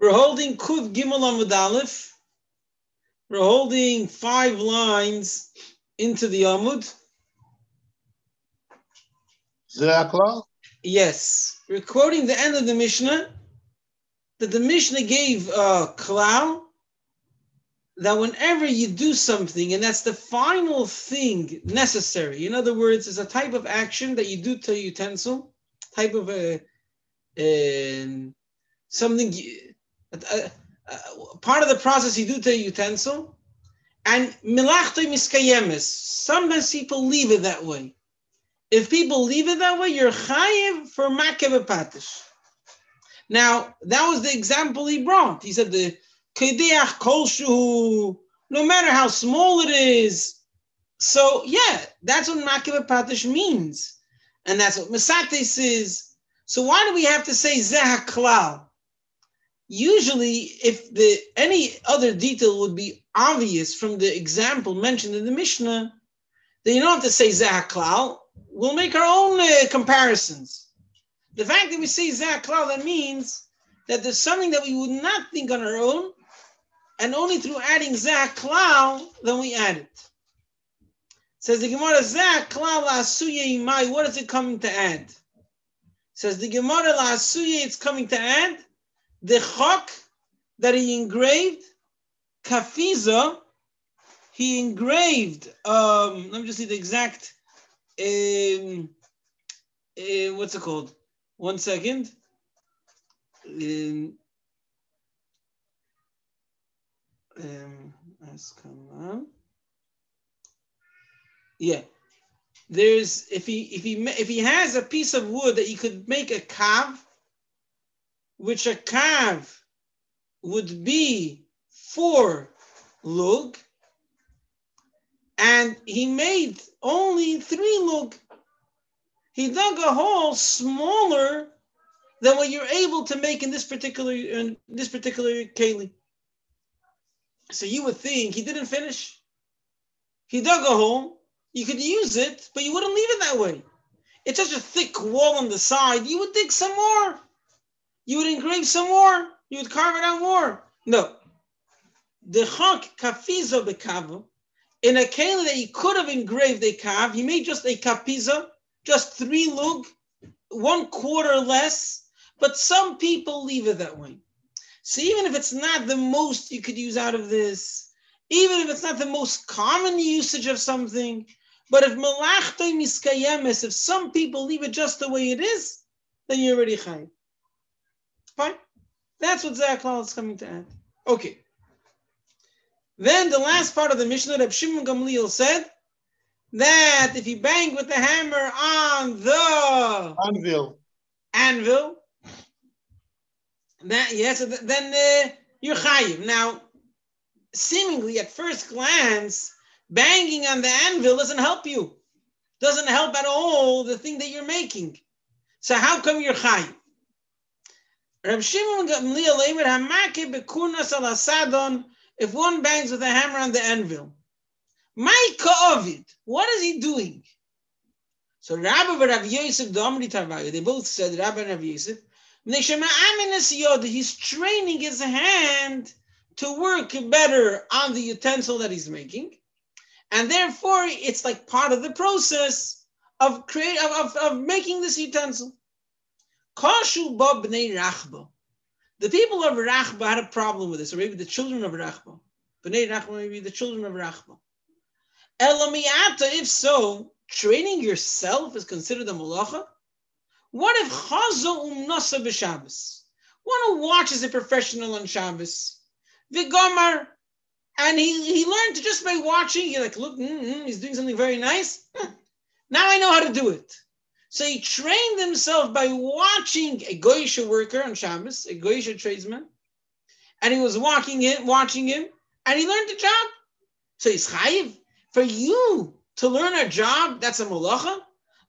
We're holding Kuv Gimel Amud Aleph. We're holding five lines into the Amud. Zakla? Yes. We're quoting the end of the Mishnah that the Mishnah gave a klal that whenever you do something, and that's the final thing necessary, in other words, it's a type of action that you do to a utensil, type of a, a something a- a part of the process you do to a utensil, and milachto miskayemes. Sometimes people leave it that way. If people leave it that way, you're chayiv for makev. Now, that was the example he brought. He said the kedeach kolshu, no matter how small it is. So yeah, that's what makev means, and that's what misates is. So why do we have to say zeh klal? Usually, if the any other detail would be obvious from the example mentioned in the Mishnah, then you don't have to say zeh klal. We'll make our own uh, comparisons. The fact that we say zeh klal, that means that there's something that we would not think on our own, and only through adding zeh klal, then we add it. Says the Gemara, zeh klal la'asuye imai, what is it coming to add? Says the Gemara, la'asuye, it's coming to add the chok that he engraved, kafiza, he engraved, um, let me just see the exact, um, uh, what's it called? One second. Um, um, Askama. Yeah. There's if he if he if he has a piece of wood that he could make a kav, which a kav would be four lug, and he made only three lug. He dug a hole smaller than what you're able to make in this particular in this particular keli. So you would think he didn't finish. He dug a hole. You could use it, but you wouldn't leave it that way. It's such a thick wall on the side. You would dig some more. You would engrave some more. You would carve it out more. No. The chak kafiza bekava, in a keli that he could have engraved a kav, he made just a kapiza, just three lug, one quarter less, but some people leave it that way. So even if it's not the most you could use out of this, even if it's not the most common usage of something, but if malachtoi miskayemes, if some people leave it just the way it is, then you're already chayv. Fine. That's what zeh klal is coming to add. Okay. Then the last part of the Mishnah, Reb Shimon Gamliel said that if you bang with the hammer on the Anvil. anvil, that yes, then uh, you're chayiv. Now, seemingly at first glance, banging on the anvil doesn't help you. Doesn't help at all the thing that you're making. So how come you're chayiv? Reb Shimon Gamliel Eimer Hamake Bekurnas Al Asadon. If one bangs with a hammer on the anvil, my Ovid, what is he doing? So Rabbah and Rav Yosef, the Omri they both said Rabbah and Rav Yosef, he's training his hand to work better on the utensil that he's making. And therefore, it's like part of the process of create of, of, of making this utensil. Kashu ba b'nei Rachba. The people of Rachba had a problem with this, or maybe the children of Rachba. B'nei Rachba, maybe the children of Rachba. Elamiata, if so, training yourself is considered a malacha? What if chazo umnasa b'Shabbos? One who watches a professional on Shabbos, v'gomar, and he, he learned just by watching, he like, look, mm, he's doing something very nice. Now I know how to do it. So he trained himself by watching a Goyisha worker on Shabbos, a Goyisha tradesman, and he was walking watching him, and he learned the job. So he's chayiv. For you to learn a job, that's a malacha.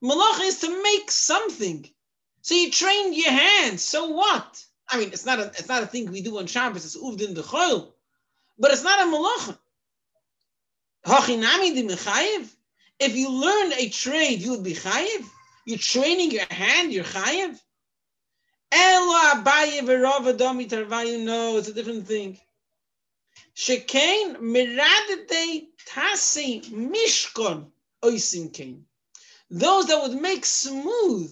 Malacha is to make something. So you trained your hands. So what? I mean, it's not a it's not a thing we do on Shabbos. It's uvd in the choil, but it's not a malacha. Hachinami di. If you learn a trade, you would be chayiv. You're training your hand. You're chayiv. Elo Abaye v'Rava Domi Tarvayu. No, it's a different thing. Shekain miradete tasi mishkon oisim kain. Those that would make smooth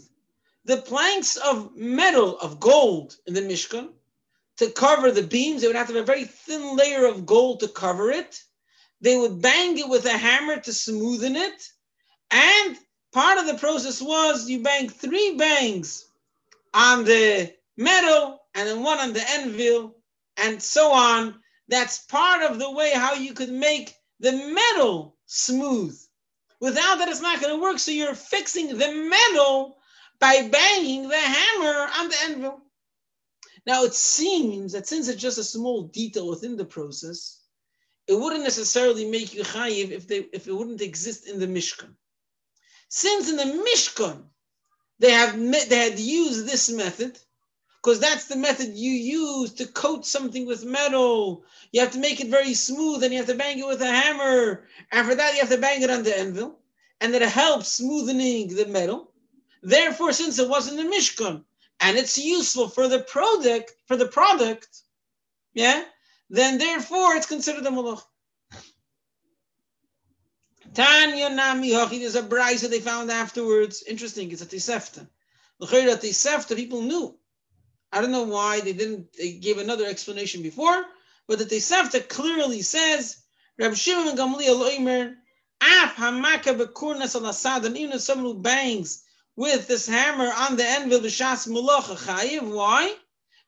the planks of metal of gold in the mishkan to cover the beams. They would have to have a very thin layer of gold to cover it. They would bang it with a hammer to smoothen it. And part of the process was you bang three bangs on the metal and then one on the anvil and so on. That's part of the way how you could make the metal smooth. Without that, it's not going to work. So you're fixing the metal by banging the hammer on the anvil. Now it seems that since it's just a small detail within the process, it wouldn't necessarily make you chayiv if they if it wouldn't exist in the mishkan. Since in the mishkan they have they had used this method, because that's the method you use to coat something with metal. You have to make it very smooth, and you have to bang it with a hammer. And for that, you have to bang it on the anvil, and that helps smoothening the metal. Therefore, since it wasn't the mishkan, and it's useful for the product for the product, yeah, then therefore it's considered a malach. Tanya Nami Hochi, there's a brisa they found afterwards. Interesting, it's a Tosefta. The Tosefta, people knew. I don't know why they didn't they gave another explanation before, but the Tosefta clearly says, Reb Shimon Gamliel Oimer, Af Hamaka Bekurnas al Asad, and even if someone who bangs with this hammer on the anvil b'shas mulacha chayiv. Why?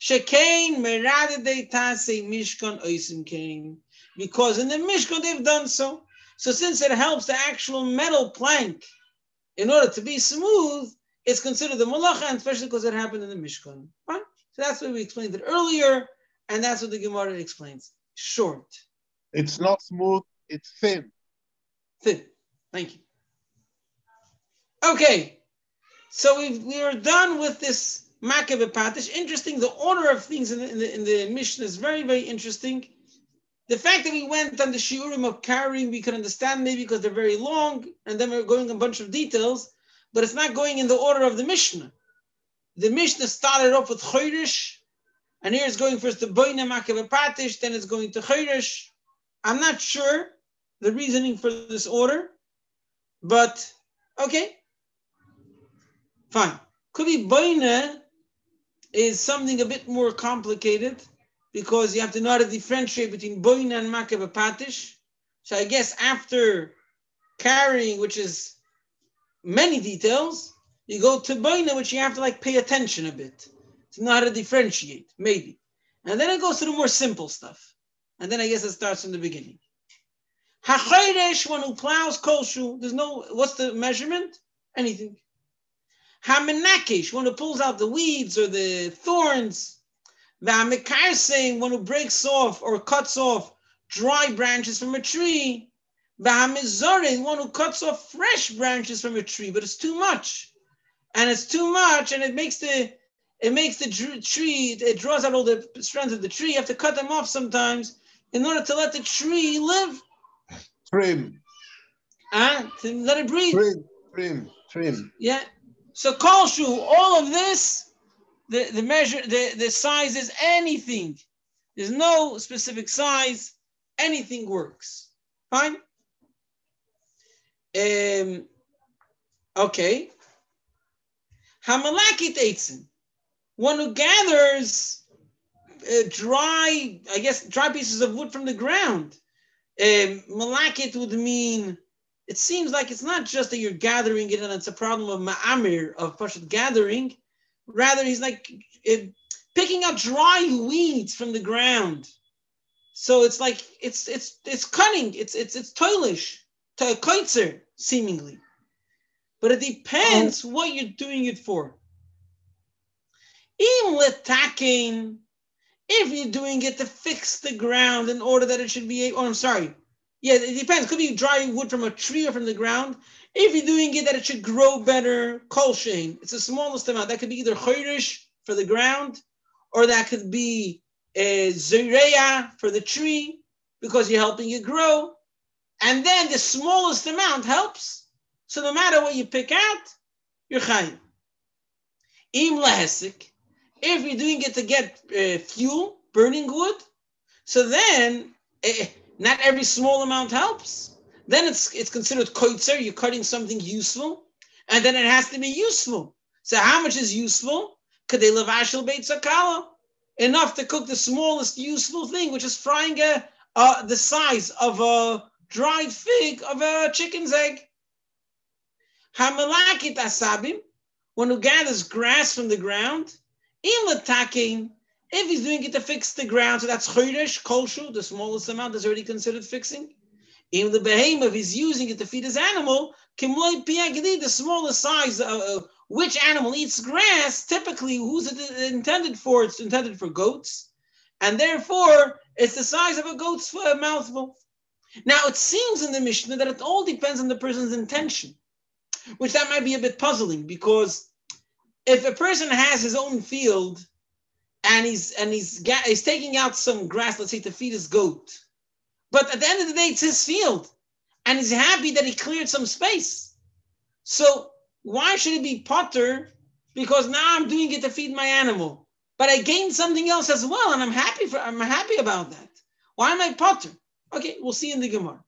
Shekain meradede tase mishkan oisim kain. Because in the mishkan they've done so. So since it helps the actual metal plank in order to be smooth, it's considered the malacha, and especially because it happened in the mishkan. Fine. So that's why we explained it earlier, and that's what the Gemara explains. Short. It's not smooth, it's thin. Thin. Thank you. Okay. So we we are done with this Makkah Patish. Interesting, the order of things in the, in the, in the Mishnah is very, very interesting. The fact that we went on the shiurim of carrying, we can understand maybe because they're very long, and then we're going a bunch of details, but it's not going in the order of the Mishnah. The Mishnah started off with Choresh, and here it's going first to Boina Makkah Patish, then it's going to Choresh. I'm not sure the reasoning for this order, but okay, Fine. Could be boina is something a bit more complicated because you have to know how to differentiate between boina and makav patish. So I guess after carrying, which is many details, you go to boina, which you have to like pay attention a bit to know how to differentiate, maybe. And then it goes to the more simple stuff. And then I guess it starts from the beginning. Hachayresh, one who plows kolshu, there's no, what's the measurement? Anything. Hamenakish, one who pulls out the weeds or the thorns. V'hamikarsing, one who breaks off or cuts off dry branches from a tree. V'hamizorin, one who cuts off fresh branches from a tree, but it's too much. And it's too much, and it makes the it makes the tree, it draws out all the strands of the tree. You have to cut them off sometimes in order to let the tree live. Trim. Uh, to let it breathe. Trim, trim, trim. Yeah. So kolshu, all of this, the, the measure, the, the size is anything. There's no specific size. Anything works. Fine. Um, okay. Hamalakit eitzin. One who gathers uh, dry, I guess, dry pieces of wood from the ground. Um, malakit would mean it seems like it's not just that you're gathering it and it's a problem of ma'amir, of Pashat gathering. Rather, he's like it, picking up dry weeds from the ground. So it's like it's it's it's cunning, it's it's it's toilish, to a koitzer, seemingly. But it depends oh. what you're doing it for. Im letakin, if you're doing it to fix the ground in order that it should be, oh, I'm sorry, yeah, it depends. Could be dry wood from a tree or from the ground. If you're doing it that it should grow better, kol shein. It's the smallest amount. That could be either choirish for the ground, or that could be zereya for the tree because you're helping it grow. And then the smallest amount helps. So no matter what you pick out, you're chayim. Im lehesik. if you're doing it to get uh, fuel, burning wood, so then eh, not every small amount helps. Then it's it's considered koitzer. You're cutting something useful, and then it has to be useful. So how much is useful? Kadei levashel beit sakala. Enough to cook the smallest useful thing, which is frying a, the size of a dried fig of a chicken's egg. Hamalakit asabim, one who gathers grass from the ground. Ilatakin, if he's doing it to fix the ground, so that's choresh, koshu, the smallest amount is already considered fixing. In the behemoth, he's using it to feed his animal. Kimloy piagdi, the smallest size of uh, which animal eats grass. Typically, who's it intended for? It's intended for goats, and therefore it's the size of a goat's uh, mouthful. Now, it seems in the Mishnah that it all depends on the person's intention, which that might be a bit puzzling because if a person has his own field and he's and he's he's taking out some grass, let's say to feed his goat, but at the end of the day, it's his field, and he's happy that he cleared some space. So why should it be potter? Because now I'm doing it to feed my animal, but I gained something else as well, and I'm happy for I'm happy about that. Why am I potter? Okay, we'll see in the Gemara.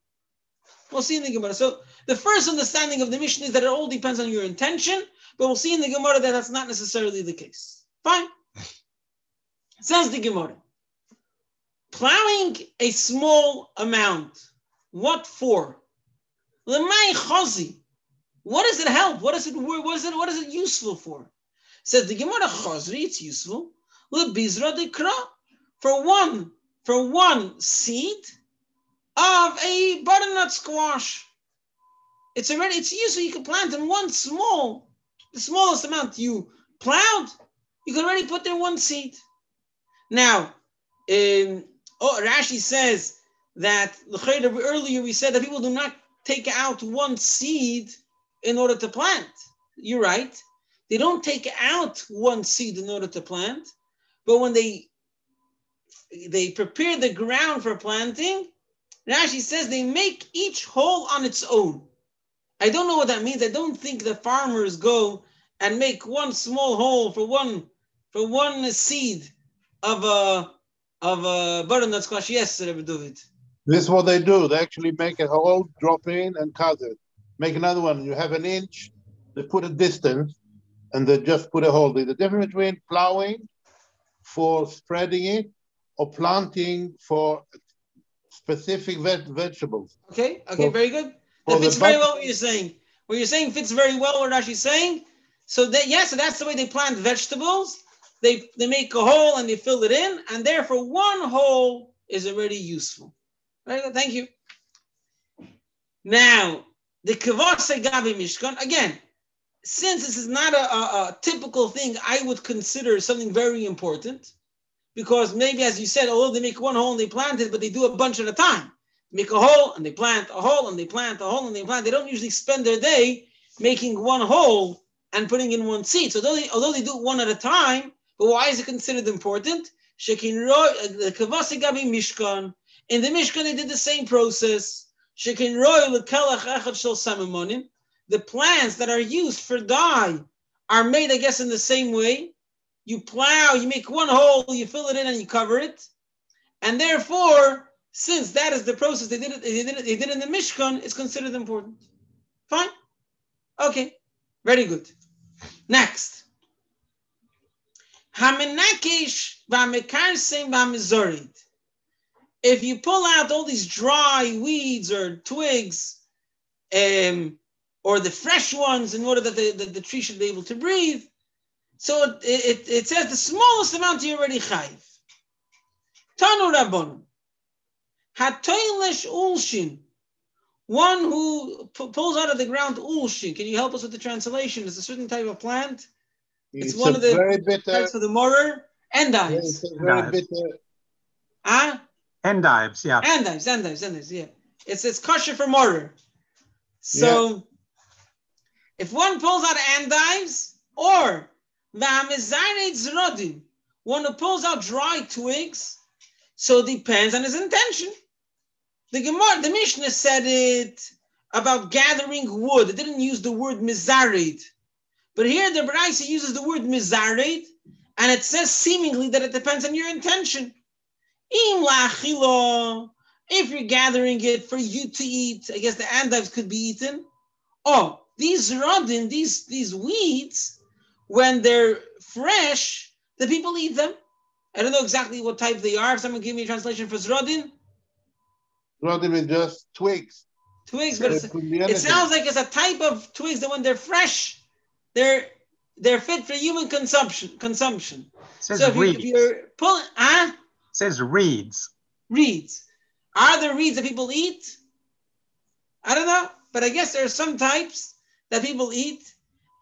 We'll see in the Gemara. So the first understanding of the mission is that it all depends on your intention, but we'll see in the Gemara that that's not necessarily the case. Fine. Says the Gemara. Plowing a small amount. What for? Lemay chazi. What does it help? What is it? What is it? What is it useful for? Says the Gemara. It's useful. Lebizra dekra for one for one seed of a butternut squash. It's already it's useful. You can plant in one small, the smallest amount you plowed. You can already put there one seed. Now, oh, Rashi says that earlier we said that people do not take out one seed in order to plant. You're right. They don't take out one seed in order to plant, but when they they prepare the ground for planting, Rashi says they make each hole on its own. I don't know what that means. I don't think the farmers go and make one small hole for one for one seed of a of a butternut squash. Yes, Rabbi David. This is what they do. They actually make a hole, drop in, and cut it. Make another one. You have an inch. They put a distance, and they just put a hole. The difference between plowing for spreading it or planting for specific veg- vegetables. Okay, okay, so, very good. That fits very well what you're saying. What you're saying fits very well what Rashi's saying. So that yes, so that's the way they plant vegetables. They they make a hole and they fill it in, and therefore one hole is already useful. Good, thank you. Now the kavase gabi mishkan again. Since this is not a, a, a typical thing, I would consider something very important because maybe, as you said, although they make one hole and they plant it, but they do a bunch at a time. Make a hole and they plant a hole and they plant a hole and they plant. They don't usually spend their day making one hole and putting in one seed. So although they, although they do it one at a time, but why is it considered important? Shekin roy the kavasi gabi mishkan. In the Mishkan, they did the same process. The plants that are used for dye are made, I guess, in the same way you plow, you make one hole, you fill it in, and you cover it. And therefore, since that is the process they did it, they did it, they did it in the Mishkan, it's considered important. Fine. Okay. Very good. Next. Hamenakish v'amekarsim v'amizorid. If you pull out all these dry weeds or twigs, um, or the fresh ones in order that the, the, the tree should be able to breathe, so it, it, it, says the smallest amount you already chayiv. Tanu Rabbon. Hatoilish ulshin. One who pulls out of the ground ulshin. Can you help us with the translation? It's a certain type of plant. It's, it's one of the very bitter, types for the maror. Endives. It's very bitter. Ah? Endives, yeah. Endives, endives, endives, yeah. It's it's kosher for maror. So yeah. if one pulls out endives or the miserid zradu, one who pulls out dry twigs, so it depends on his intention. The Gemara, the Mishnah said it about gathering wood. It didn't use the word mizarid. But here the Baraisa uses the word mizarid, And it says seemingly that it depends on your intention. Im if you're gathering it for you to eat, I guess the endives could be eaten. Oh, these rodin, these these weeds, when they're fresh, the people eat them. I don't know exactly what type they are. If someone give me a translation for zrodin. Zrodin is just twigs. Twigs, but it sounds like it's a type of twigs that when they're fresh, they're they're fit for human consumption. Consumption. Says so if, reeds. you, are pulling, huh? Says reeds. Reeds. Are there reeds that people eat? I don't know, but I guess there are some types that people eat.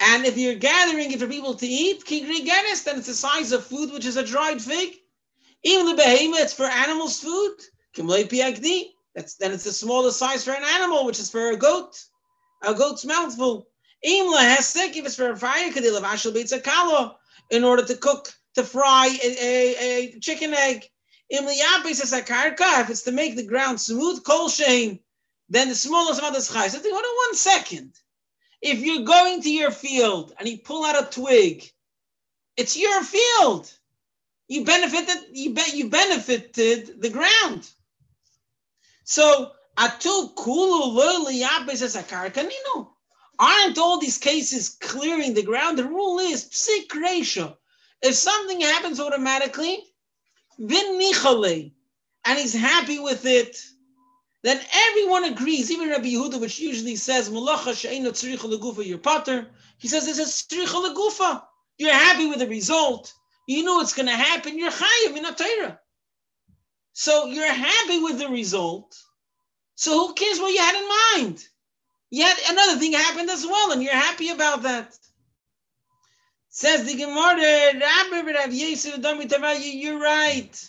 And if you're gathering it for people to eat, kigrigenis, then it's the size of food, which is a dried fig. Even the behemoth, it's for animals' food. That's then it's the smallest size for an animal, which is for a goat, a goat's mouthful. If it's for a fire, in order to cook, to fry a, a, a chicken egg. If it's to make the ground smooth, kol then the smallest amount is chai. So think, hold on one second. If you're going to your field and you pull out a twig, it's your field. You benefited, you bet you benefited the ground. So atu kulu lo Aren't all these cases clearing the ground? The rule is psik reisha. If something happens automatically, vin nichale, and he's happy with it, then everyone agrees, even Rabbi Yehuda, which usually says, Malacha she'ena tzricha legufa, your potter, he says this is tzricha. You're happy with the result. You know it's going to happen. You're chayiv in a Torah. So you're happy with the result. So who cares what you had in mind? Yet another thing happened as well, and you're happy about that. Says the Gemara, you're right.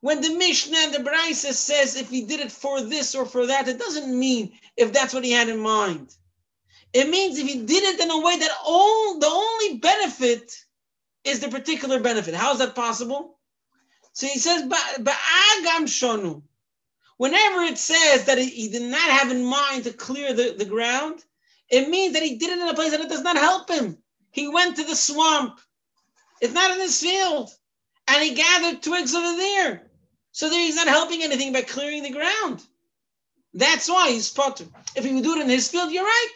When the Mishnah and the Brisa says if he did it for this or for that, it doesn't mean if that's what he had in mind. It means if he did it in a way that all the only benefit is the particular benefit. How is that possible? So he says, "Ba'agam shonu." Whenever it says that he did not have in mind to clear the, the ground, it means that he did it in a place that it does not help him. He went to the swamp. It's not in his field. And he gathered twigs over there. So there he's not helping anything by clearing the ground. That's why he's potter. If he would do it in his field, you're right.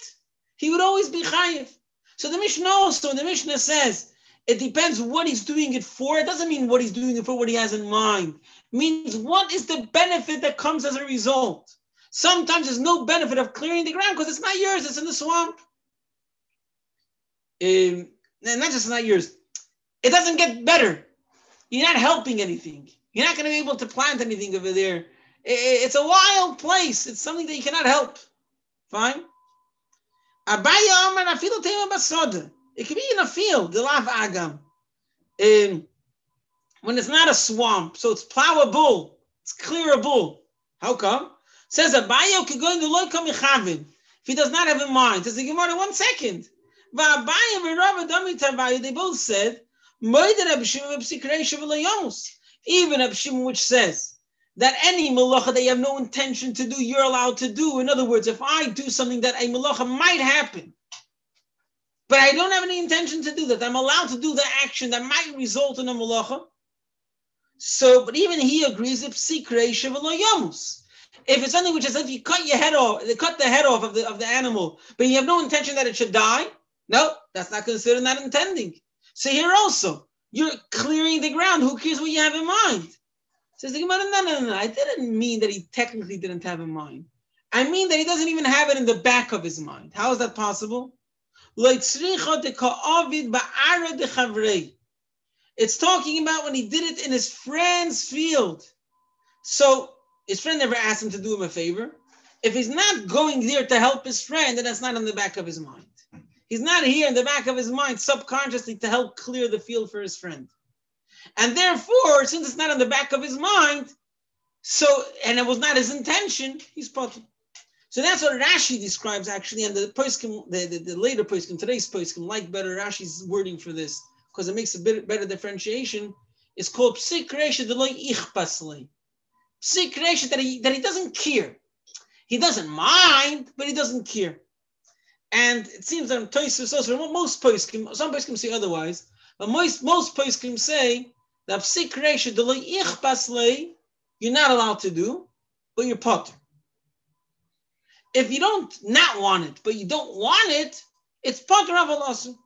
He would always be chayiv. So the Mishnah also, the Mishnah says, it depends what he's doing it for. It doesn't mean what he's doing it for, what he has in mind. Means what is the benefit that comes as a result. Sometimes there's no benefit of clearing the ground because it's not yours, it's in the swamp. Um, and not just not yours. It doesn't get better. You're not helping anything. You're not going to be able to plant anything over there. It's a wild place. It's something that you cannot help. Fine. It could be in a field, the lav agam. Um, when it's not a swamp, so it's plowable, it's clearable. How come? Says Abaye could go in the loikam If he does not have in mind, says the Gemara, one second. They both said, even Abshim, which says that any malacha that you have no intention to do, you're allowed to do. In other words, if I do something that a malacha might happen, but I don't have any intention to do that. I'm allowed to do the action that might result in a malacha. So, but even he agrees if If it's something which is if you cut your head off, they cut the head off of the of the animal, but you have no intention that it should die, no, that's not considered not intending. So here also, you're clearing the ground. Who cares what you have in mind? Says the Gemara, no, no, no, no. I didn't mean that he technically didn't have in mind. I mean that he doesn't even have it in the back of his mind. How is that possible? It's talking about when he did it in his friend's field. So his friend never asked him to do him a favor. If he's not going there to help his friend, then that's not in the back of his mind. He's not here in the back of his mind subconsciously to help clear the field for his friend. And therefore, since it's not in the back of his mind, so and it was not his intention, he's put. So that's what Rashi describes actually, and the poskim, the, the, the later poskim, today's poskim, like better Rashi's wording for this because it makes a bit better differentiation. It's called psik deloy ichpasle. Psik that he that he doesn't care. He doesn't mind, but he doesn't care. And it seems that Tosfos also most poskim, some poskim say otherwise. But most most poskim say that psik reisha de ich you're not allowed to do, but you're potter. If you don't not want it, but you don't want it, it's potter avalasu.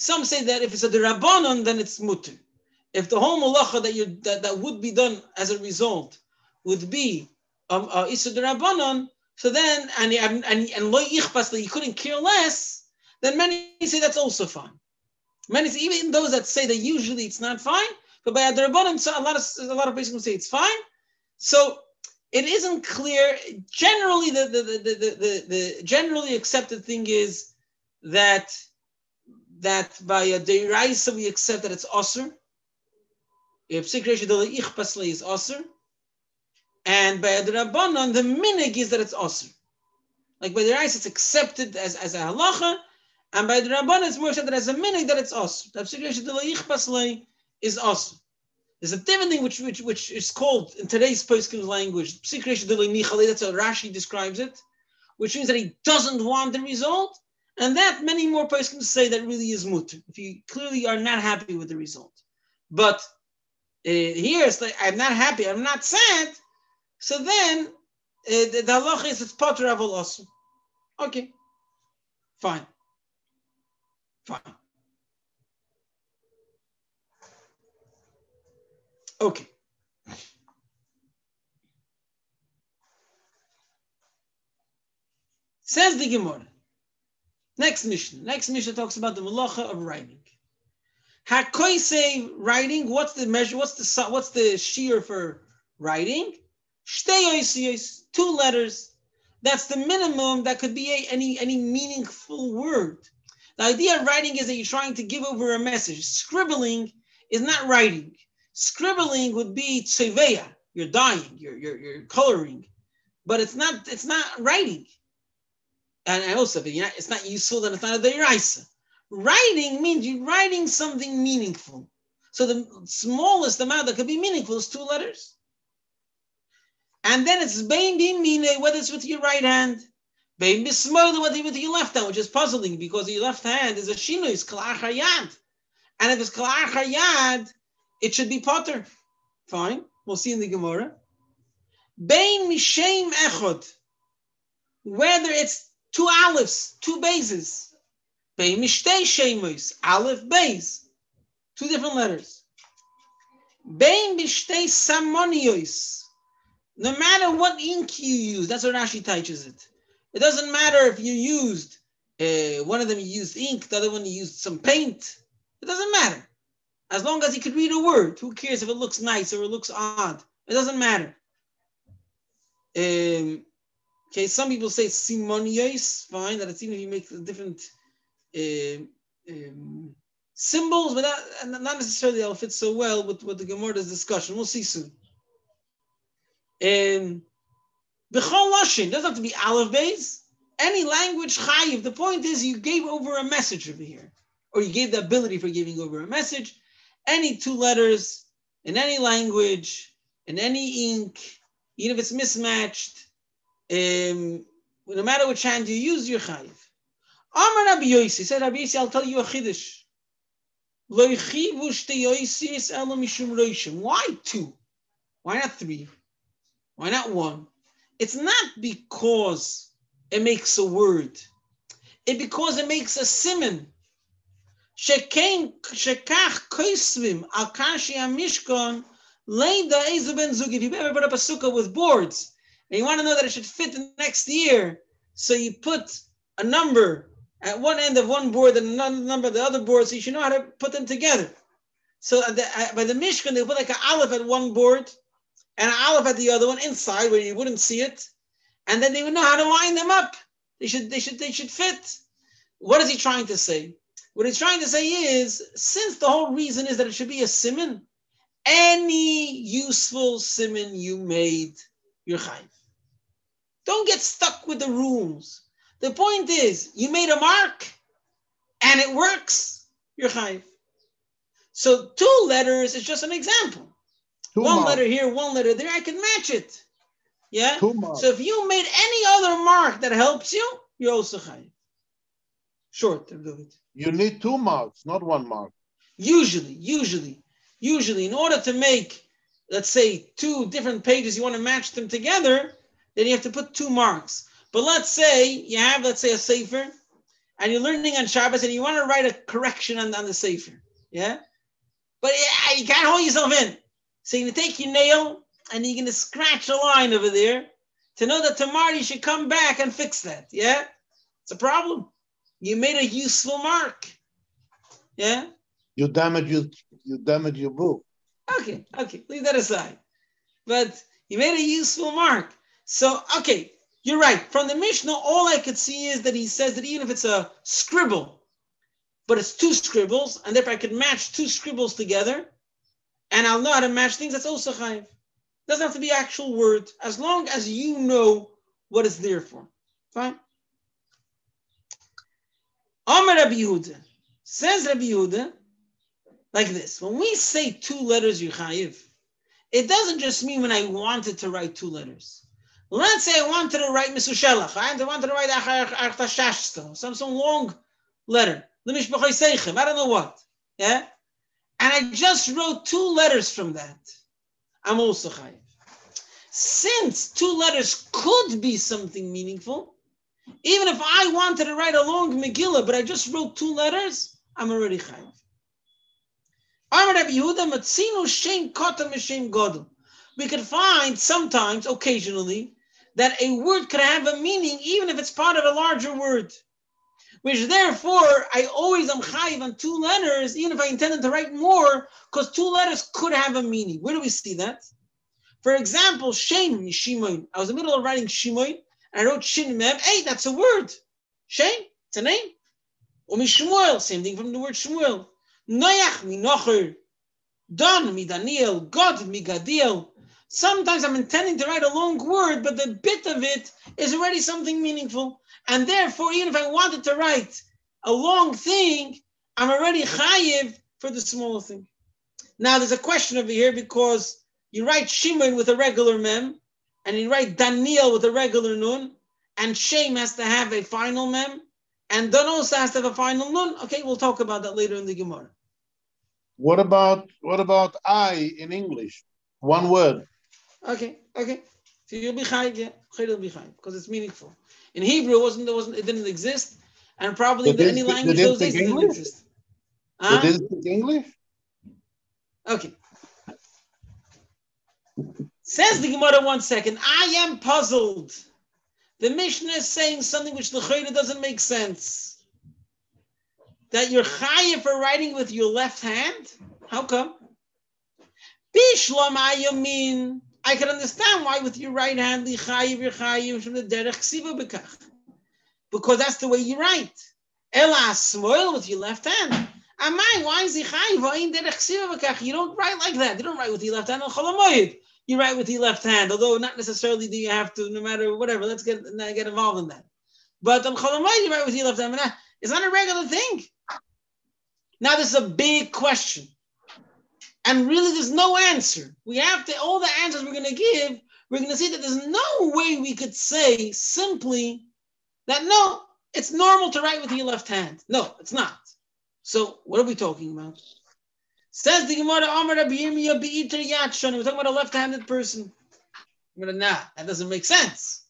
Some say that if it's a derabanan, then it's mutter. If the whole malacha that that, that would be done as a result would be um, uh, Issa derabanan, so then and and and, lo that you couldn't care less, then many say that's also fine. Many say, even those that say that usually it's not fine, but by a derabanan, so a lot of a lot of people say it's fine. So it isn't clear. Generally, the the, the, the, the, the generally accepted thing is that that by a deraisa we accept that it's ich is osir, and by the rabbanon the minig is that it's osir. Like by the rice, it's accepted as, as a halacha, and by the rabbanon it's more accepted as a minig that it's osir. That sikresha ich is osir. There's a different thing which which which is called in today's poskim language, sikresha that's how Rashi describes it, which means that he doesn't want the result. And that many more persons say that really is mutter, if you clearly are not happy with the result. But uh, here it's like, I'm not happy, I'm not sad. So then uh, the, the halacha is it's potter aval also. Okay, fine. Fine. Okay. Says the Gemara. Next mission. Next mission talks about the malacha of writing. Hakoise writing. What's the measure? What's the what's the shiur for writing? Two letters. That's the minimum that could be a, any any meaningful word. The idea of writing is that you're trying to give over a message. Scribbling is not writing. Scribbling would be tseveya. You're dying. You're, you're, you're coloring, but it's not it's not writing and also, I also it's not useful, then it's not a deraisa. Writing means you're writing something meaningful. So the smallest amount that could be meaningful is two letters. And then it's bein bimine, whether it's with your right hand, bein bismoda, whether it's with your left hand, which is puzzling because your left hand is a shino, is kalach yad. And if it's kalach yad, it should be potter. Fine, we'll see in the Gemara. Bein mishem echod, whether it's two olives, two bases. Beimishtei shemos, aleph beis, two different letters. Bein bishtei samonios. No matter what ink you use, that's what Rashi teaches it. It doesn't matter if you used uh, one of them used ink, the other one used some paint. It doesn't matter. As long as he could read a word, who cares if it looks nice or it looks odd? It doesn't matter. Um, Okay, some people say simonios, fine, that it's even if you make different uh, um, symbols, but not, not necessarily they'll fit so well with, with the Gemara's discussion. We'll see soon. Um, B'chol Lashin, doesn't have to be Aleph Beis. Any language, Chayiv. The point is you gave over a message over here, or you gave the ability for giving over a message. Any two letters in any language, in any ink, even if it's mismatched, um, no matter which hand you use, you're chayiv. Amar Rabbi Yossi said, Rabbi Yossi, I'll tell you a chiddush. Why two? Why not three? Why not one? It's not because it makes a word. It because it makes a simon. If you've ever put up a sukkah with boards and you want to know that it should fit the next year, so you put a number at one end of one board and another number at the other board, so you should know how to put them together. So the, by the Mishkan, they put like an aleph at one board and an aleph at the other one inside where you wouldn't see it, and then they would know how to line them up. They should, they should, they should fit. What is he trying to say? What he's trying to say is, since the whole reason is that it should be a simon, any useful simon you made, you're chayv. Don't get stuck with the rules. The point is, you made a mark and it works, you're chayiv. So two letters is just an example. Two one letter here, one letter there, I can match it. Yeah? So if you made any other mark that helps you, you're also chayiv. Short, You need two marks, not one mark. Usually, usually, usually, in order to make, let's say, two different pages, you want to match them together, then you have to put two marks. But let's say you have, let's say, a sefer, and you're learning on Shabbos, and you want to write a correction on, on the sefer, yeah. But yeah, you can't hold yourself in. So you're gonna take your nail and you're gonna scratch a line over there to know that tomorrow you should come back and fix that. Yeah, it's a problem. You made a useful mark. Yeah. You damage you you damage your book. Okay, okay, leave that aside. But you made a useful mark. So okay, you're right. From the Mishnah, all I could see is that he says that even if it's a scribble, but it's two scribbles, and if I could match two scribbles together, and I'll know how to match things, that's also chayiv. Doesn't have to be actual word, as long as you know what it's there for. Fine. Amar Rabbi Yehuda says Rabbi Yehuda like this: When we say two letters Yuchayiv, it doesn't just mean when I wanted to write two letters. Let's say I wanted to write Mr. Misushelach, I wanted to write Artashashto, some some long letter. I don't know what. Yeah, and I just wrote two letters from that. I'm also chayiv. Since two letters could be something meaningful, even if I wanted to write a long Megillah, but I just wrote two letters, I'm already chayiv. We could find sometimes, occasionally, that a word could have a meaning even if it's part of a larger word. Which therefore I always am chayiv on two letters, even if I intended to write more, because two letters could have a meaning. Where do we see that? For example, Shem Shimoin. I was in the middle of writing Shimoin, and I wrote Shin Mem. Hey, that's a word. Shem, it's a name. Umi Shmuel, same thing from the word Shmuel. Noach mi Nachor. Don mi Daniel. Gad mi Gadiel. Sometimes I'm intending to write a long word, but the bit of it is already something meaningful. And therefore, even if I wanted to write a long thing, I'm already chayiv for the small thing. Now, there's a question over here because you write Shimon with a regular mem, and you write Daniel with a regular nun, and Shem has to have a final mem, and Don also has to have a final nun. Okay, we'll talk about that later in the Gemara. What about what about I in English? One word. Okay, okay. So you'll be chayiv, yeah. You'll be chayiv because it's meaningful. In Hebrew, it wasn't there wasn't it didn't exist, and probably in any language those days didn't exist. Huh? They didn't speak English. Okay. Says the Gemara one second. I am puzzled. The Mishnah is saying something which the Chayda doesn't make sense. That you're chayiv for writing with your left hand. How come? Bishlam ayamin. I can understand why with your right hand, chayiv, you're chayiv from the derech ksiva bekach. Because that's the way you write. Ela smoil with your left hand. Amai, why is he chayiv? in derech? You don't write like that. You don't write with your left hand. You write with your left hand, although not necessarily do you have to, no matter whatever. Let's get uh, get involved in that. But on cholamoyed, you write with your left hand. It's not a regular thing. Now, this is a big question. And really, there's no answer. We have to, all the answers we're going to give, we're going to see that there's no way we could say simply that no, it's normal to write with your left hand. No, it's not. So, what are we talking about? Says the Gemara, Amar We're talking about a left handed person. To, nah, that doesn't make sense.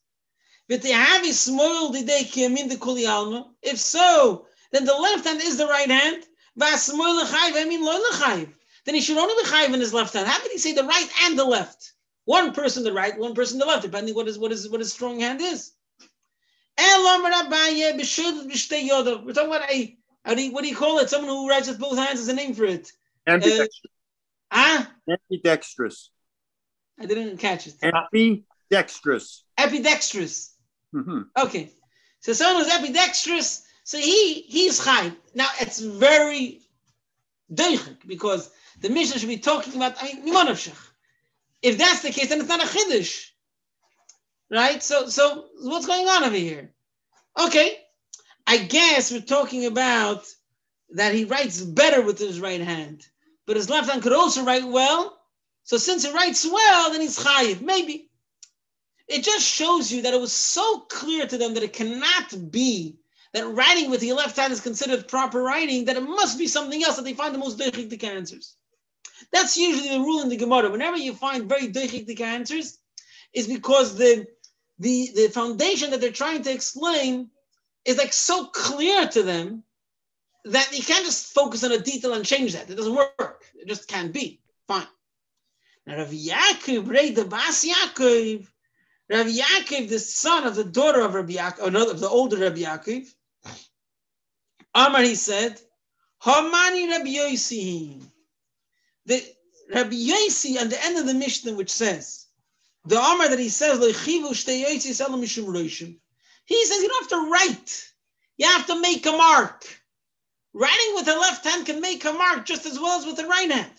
But they have a small in the kuli alma. If so, then the left hand is the right hand then he should only be chayiv in his left hand. How can he say the right and the left? One person the right, one person the left, depending what is what is what his strong hand is. We're talking about a how do you, what do you call it? Someone who writes with both hands is a name for it. Ambidextrous. Uh, ah? Ambidextrous. I didn't catch it. Ambidextrous. Epidextrous. Mm-hmm. Okay. So someone who's epidextrous, so he he's high. Now it's very deichik because the Mishnah should be talking about, I mean. If that's the case, then it's not a Chiddush. Right? So, so what's going on over here? Okay. I guess we're talking about that he writes better with his right hand, but his left hand could also write well. So since he writes well, then he's chayiv. Maybe. It just shows you that it was so clear to them that it cannot be that writing with your left hand is considered proper writing, that it must be something else that they find the most deichik answers. That's usually the rule in the Gemara. Whenever you find very deichik answers, is because the, the, the foundation that they're trying to explain is like so clear to them that you can't just focus on a detail and change that. It doesn't work. It just can't be. Fine. Now Rav Yaakov, Rei the Bas Yaakov, Rav Yaakov, the son of the daughter of Rabbi Yaakov, not of the older Rabbi Yaakov, Amar, he said, Hamani Rabbi Yossi. The Rabbi Yossi on the end of the Mishnah, which says, the Amar that he says, he says you don't have to write. You have to make a mark. Writing with the left hand can make a mark just as well as with the right hand.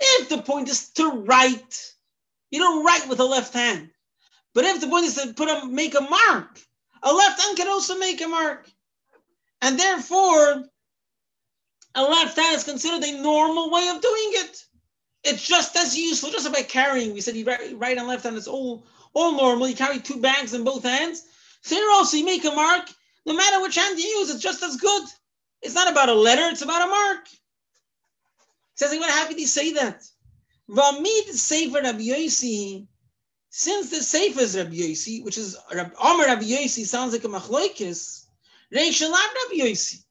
If the point is to write, you don't write with the left hand. But if the point is to put a make a mark, a left hand can also make a mark. And therefore, left hand is considered a normal way of doing it. It's just as useful, just by carrying. We said you right and left hand, it's all, all normal. You carry two bags in both hands. So here also you make a mark, no matter which hand you use, it's just as good. It's not about a letter, it's about a mark. He says, I'm happy to say that. Vamid Sefer Rabbi Yossi, since the Sefer is Rabbi Yossi, which is Omer Rabbi Yossi, sounds like a machloikis, Reishalav Rabbi Yossi.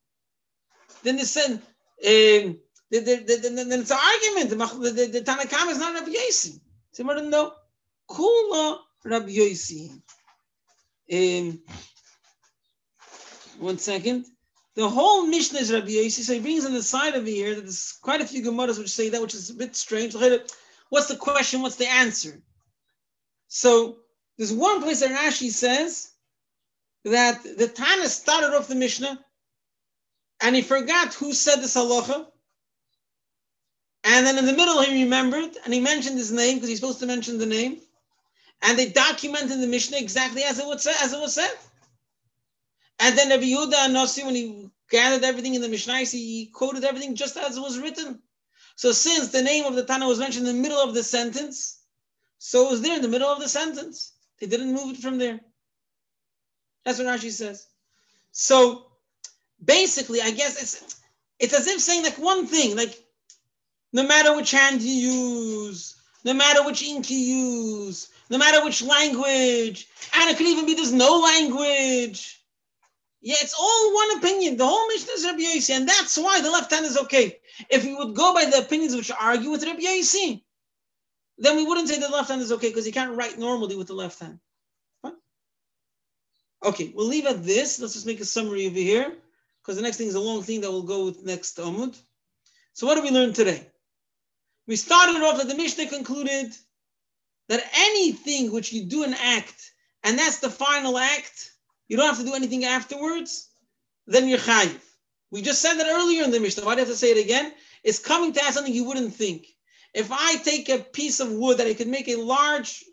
Then they said, then it's an argument. The, the, the Tanakam is not Rabbi Yossi. So we no. Kula Rabbi Yossi. Um, one second. The whole Mishnah is Rabbi Yossi, so he brings on the side of here that there's quite a few Gemaras which say that, which is a bit strange. What's the question? What's the answer? So there's one place that Rashi says that the Tana started off the Mishnah and he forgot who said this halacha. And then in the middle he remembered and he mentioned his name because he's supposed to mention the name. And they documented the Mishnah exactly as it was said, as it was said. And then Rabbi Yehuda Nasi, when he gathered everything in the Mishnah, he quoted everything just as it was written. So since the name of the Tana was mentioned in the middle of the sentence, so it was there in the middle of the sentence. They didn't move it from there. That's what Rashi says. So basically, I guess it's it's as if saying like one thing, like no matter which hand you use, no matter which ink you use, no matter which language, and it could even be there's no language. Yeah, it's all one opinion. The whole Mishnah is Rabbi Yossi, and that's why the left hand is okay. If we would go by the opinions which argue with Rabbi Yossi, then we wouldn't say the left hand is okay because you can't write normally with the left hand. Okay, we'll leave at this. Let's just make a summary over here because the next thing is a long thing that will go with next Amud. So what did we learn today? We started off that the Mishnah concluded that anything which you do an act, and that's the final act, you don't have to do anything afterwards, then you're chayiv. We just said that earlier in the Mishnah. Why do I have to say it again? It's coming to ask something you wouldn't think. If I take a piece of wood that I could make a large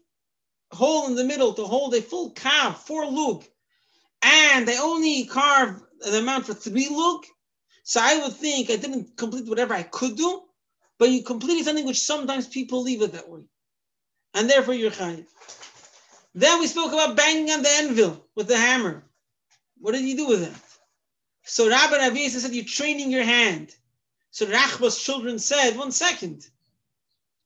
hole in the middle to hold a full kav, four lug, and I only carve the amount for three lug, so I would think I didn't complete whatever I could do, but you completed something which sometimes people leave it that way. And therefore you're chayiv. Then we spoke about banging on the anvil with the hammer. What did you do with that? So Rabbi Ravi said you're training your hand. So Rachba's children said, one second.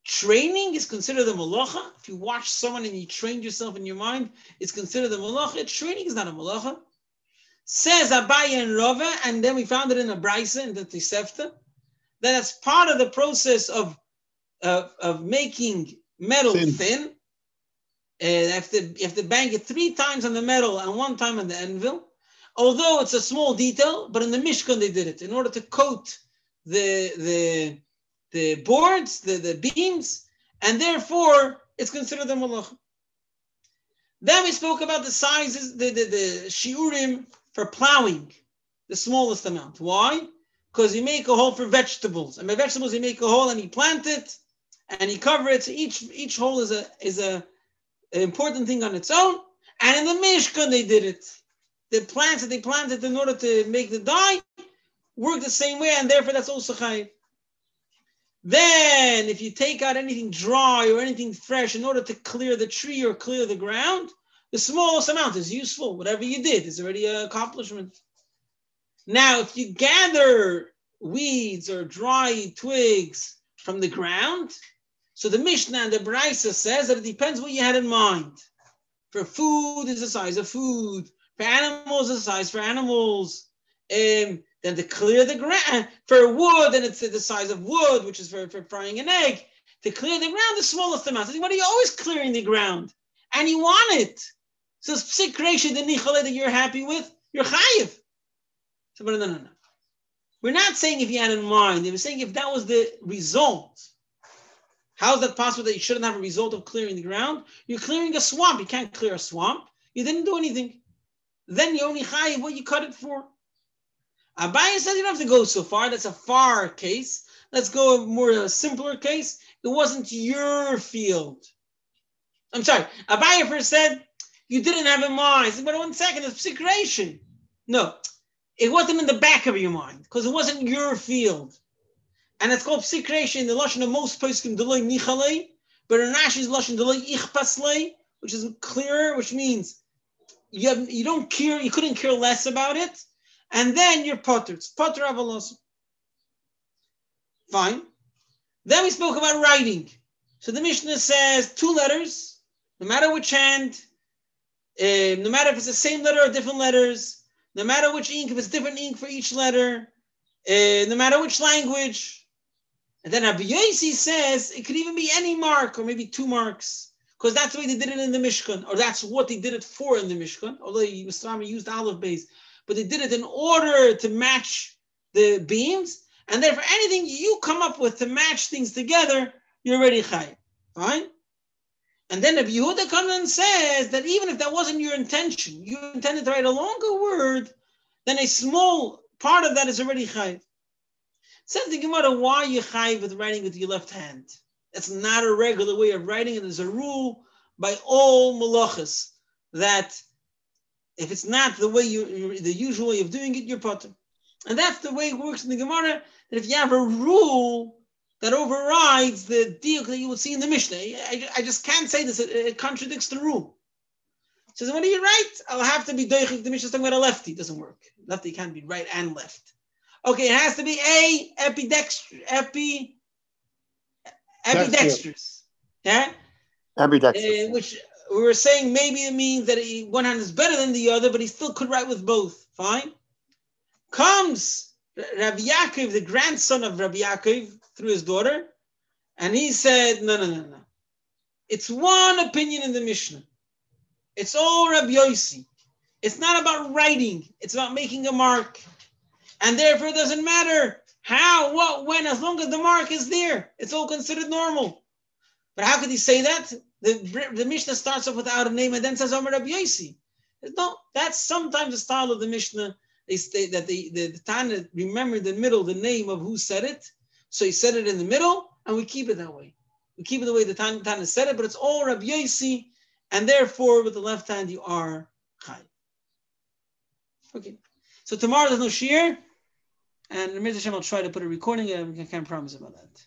Training is considered a malacha. If you watch someone and you train yourself in your mind, it's considered a malacha. Training is not a malacha. Says Abaye and Rava, and then we found it in a brisa in the Tosefta, that as part of the process of, of, of making metal thin, thin and if they if they bang it three times on the metal and one time on the anvil, although it's a small detail, but in the Mishkan they did it in order to coat the the the boards, the, the beams, and therefore it's considered a malach. Then we spoke about the sizes, the, the, the shiurim for plowing, the smallest amount. Why? Because you make a hole for vegetables, and by vegetables you make a hole and you plant it and you cover it. So each each hole is a is a an important thing on its own. And in the Mishkan, they did it. The plants that they planted in order to make the dye work the same way, and therefore that's also chayiv. Then, if you take out anything dry or anything fresh in order to clear the tree or clear the ground, the smallest amount is useful. Whatever you did is already an accomplishment. Now, if you gather weeds or dry twigs from the ground, so the Mishnah and the Brisa says that it depends what you had in mind. For food is the size of food. For animals the size for animals. Um, then to clear the ground for wood, then it's the size of wood, which is for, for frying an egg. To clear the ground, the smallest amount. What are you always clearing the ground? And you want it. So psik reisha, the nichale that you're happy with, you're chayiv. So, no, no, no. We're not saying if you had in mind, we're saying if that was the result. How is that possible that you shouldn't have a result of clearing the ground? You're clearing a swamp. You can't clear a swamp. You didn't do anything. Then you only chayiv what you cut it for. Abaye says you don't have to go so far. That's a far case. Let's go a more a simpler case. It wasn't your field. I'm sorry. Abaye first said you didn't have in mind. But one second, it's psik reisha. No, it wasn't in the back of your mind because it wasn't your field. And it's called psik reisha in the Lashon of most poskim delay nichale, but in Rashi's Lashon delay ichpaslei, which is clearer, which means you have you don't care, you couldn't care less about it, and then you're potter. It's potter avalos. Fine. Then we spoke about writing. So the Mishnah says two letters, no matter which hand, uh, no matter if it's the same letter or different letters, no matter which ink, if it's different ink for each letter, uh, no matter which language. And then Rabbi Yossi says it could even be any mark or maybe two marks, because that's the way they did it in the Mishkan, or that's what they did it for in the Mishkan, although Mr. used olive base, but they did it in order to match the beams. And therefore, anything you come up with to match things together, you're already chai. Fine? And then if Yehuda comes and says that even if that wasn't your intention, you intended to write a longer word, then a small part of that is already chayv. Says the Gemara, why you chayv with writing with your left hand? That's not a regular way of writing, and there's a rule by all malachas that if it's not the way you, the usual way of doing it, you're potter. And that's the way it works in the Gemara. That if you have a rule that overrides the deal that you would see in the Mishnah. I, I just can't say this. It, it contradicts the rule. Says, So when you right, I'll have to be doichik. The Mishnah talking about a lefty. It doesn't work. Lefty can't be right and left. Okay, it has to be a epidextrous. Epi, epidextrous. Yeah? Ambidextrous. Uh, which we were saying maybe it means that he, one hand is better than the other, but he still could write with both. Fine. Comes Rabbi Yaakov, the grandson of Rabbi Yaakov, through his daughter, and he said, no, no, no, no. It's one opinion in the Mishnah. It's all Rabbi Yossi. It's not about writing. It's about making a mark. And therefore it doesn't matter how, what, when, as long as the mark is there, it's all considered normal. But how could he say that? The, the Mishnah starts off without a name and then says Omer Rabbi Yossi. No, that's sometimes the style of the Mishnah. They state that the, the, the Tana remember the middle, the name of who said it, so he said it in the middle, and we keep it that way. We keep it the way the Tan, Tana said it, but it's all Rabbi Yossi, and therefore with the left hand you are Chai. Okay. So tomorrow there's no shiur, and Mir Hashem will try to put a recording. I can't promise about that.